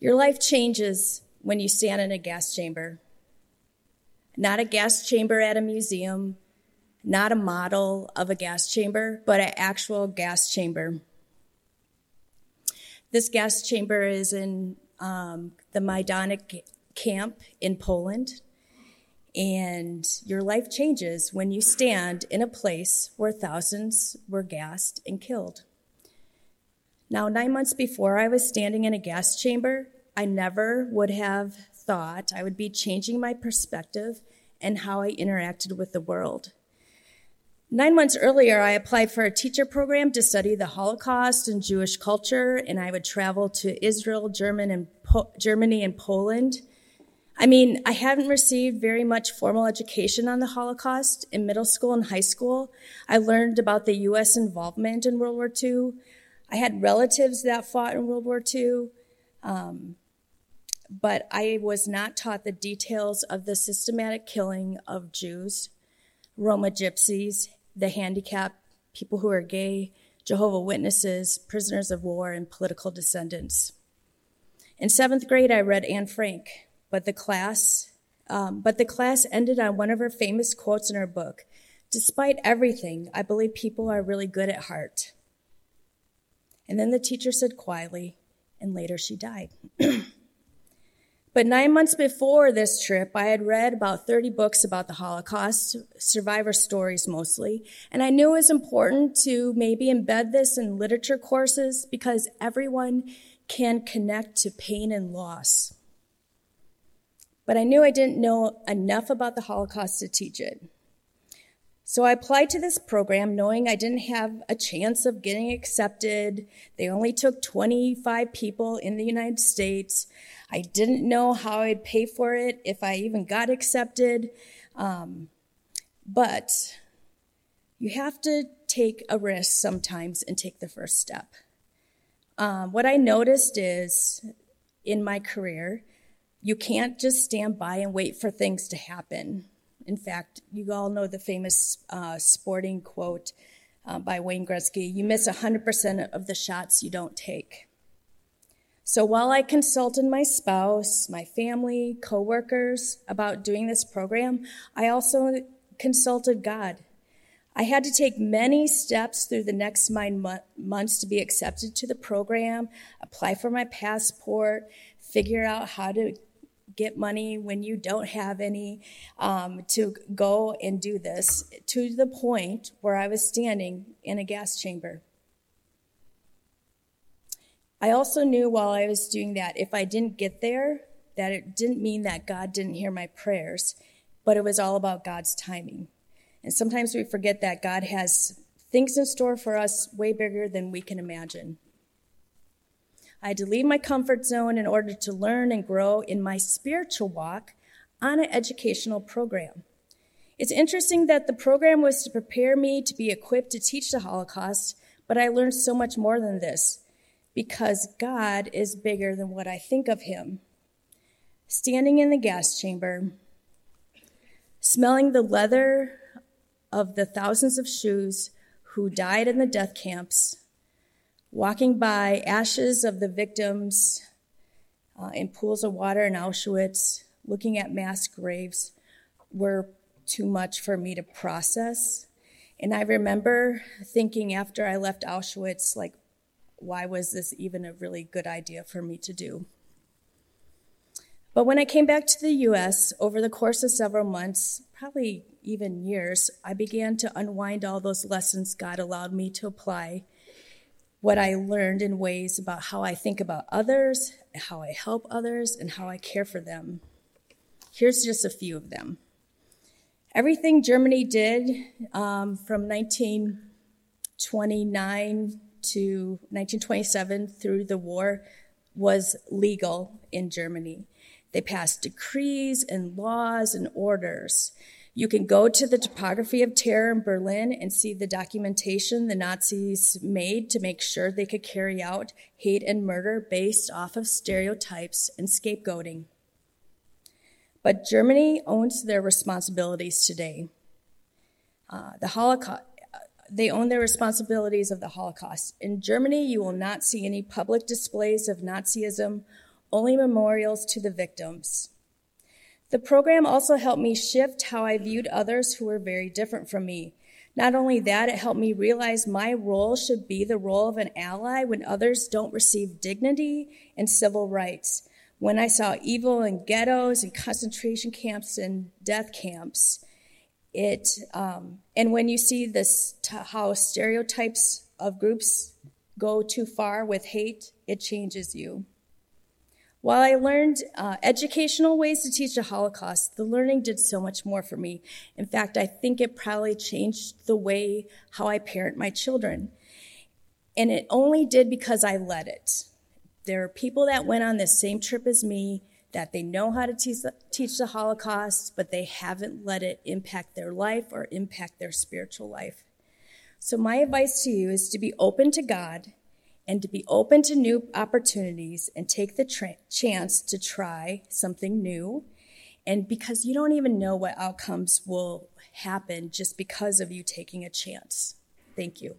Your life changes when you stand in a gas chamber. Not a gas chamber at a museum, not a model of a gas chamber, but an actual gas chamber. This gas chamber is in um, the Majdanek camp in Poland. And your life changes when you stand in a place where thousands were gassed and killed. Now, nine months before I was standing in a gas chamber, I never would have thought I would be changing my perspective and how I interacted with the world. Nine months earlier, I applied for a teacher program to study the Holocaust and Jewish culture, and I would travel to Israel, German and po- Germany, and Poland. I mean, I hadn't received very much formal education on the Holocaust in middle school and high school. I learned about the U.S. involvement in World War II. I had relatives that fought in World War II, um, but I was not taught the details of the systematic killing of Jews, Roma gypsies, the handicapped, people who are gay, Jehovah Witnesses, prisoners of war, and political descendants. In seventh grade, I read Anne Frank, but the class, um, but the class ended on one of her famous quotes in her book. Despite everything, I believe people are really good at heart. And then the teacher said quietly, and later she died. But nine months before this trip, I had read about 30 books about the Holocaust, survivor stories mostly, and I knew it was important to maybe embed this in literature courses because everyone can connect to pain and loss. But I knew I didn't know enough about the Holocaust to teach it. So I applied to this program knowing I didn't have a chance of getting accepted. They only took 25 people in the United States. I didn't know how I'd pay for it, if I even got accepted. Um, but you have to take a risk sometimes and take the first step. Um, what I noticed is in my career, you can't just stand by and wait for things to happen. In fact, you all know the famous uh, sporting quote uh, by Wayne Gretzky you miss 100% of the shots you don't take. So while I consulted my spouse, my family, coworkers about doing this program, I also consulted God. I had to take many steps through the next nine months to be accepted to the program, apply for my passport, figure out how to get money when you don't have any, um, to go and do this to the point where I was standing in a gas chamber. I also knew while I was doing that, if I didn't get there, that it didn't mean that God didn't hear my prayers, but it was all about God's timing. And sometimes we forget that God has things in store for us way bigger than we can imagine. I had to leave my comfort zone in order to learn and grow in my spiritual walk on an educational program. It's interesting that the program was to prepare me to be equipped to teach the Holocaust, but I learned so much more than this because God is bigger than what I think of him. Standing in the gas chamber, smelling the leather of the thousands of shoes who died in the death camps, walking by ashes of the victims uh, in pools of water in Auschwitz, looking at mass graves were too much for me to process. And I remember thinking after I left Auschwitz, like, why was this even a really good idea for me to do? But when I came back to the US over the course of several months, probably even years, I began to unwind all those lessons God allowed me to apply, what I learned in ways about how I think about others, how I help others, and how I care for them. Here's just a few of them. Everything Germany did um, from 1929 to 1927 through the war was legal in Germany. They passed decrees and laws and orders. You can go to the topography of terror in Berlin and see the documentation the Nazis made to make sure they could carry out hate and murder based off of stereotypes and scapegoating. But Germany owns their responsibilities today. Uh, the Holocaust, they own their responsibilities of the Holocaust. In Germany, you will not see any public displays of Nazism only memorials to the victims. The program also helped me shift how I viewed others who were very different from me. Not only that, it helped me realize my role should be the role of an ally when others don't receive dignity and civil rights. When I saw evil in ghettos and concentration camps and death camps, it um, and when you see this how stereotypes of groups go too far with hate, it changes you. While I learned uh, educational ways to teach the Holocaust, the learning did so much more for me. In fact, I think it probably changed the way how I parent my children. And it only did because I let it. There are people that went on this same trip as me that they know how to teach the, teach the Holocaust, but they haven't let it impact their life or impact their spiritual life. So, my advice to you is to be open to God and to be open to new opportunities and take the tra- chance to try something new. And because you don't even know what outcomes will happen just because of you taking a chance. Thank you.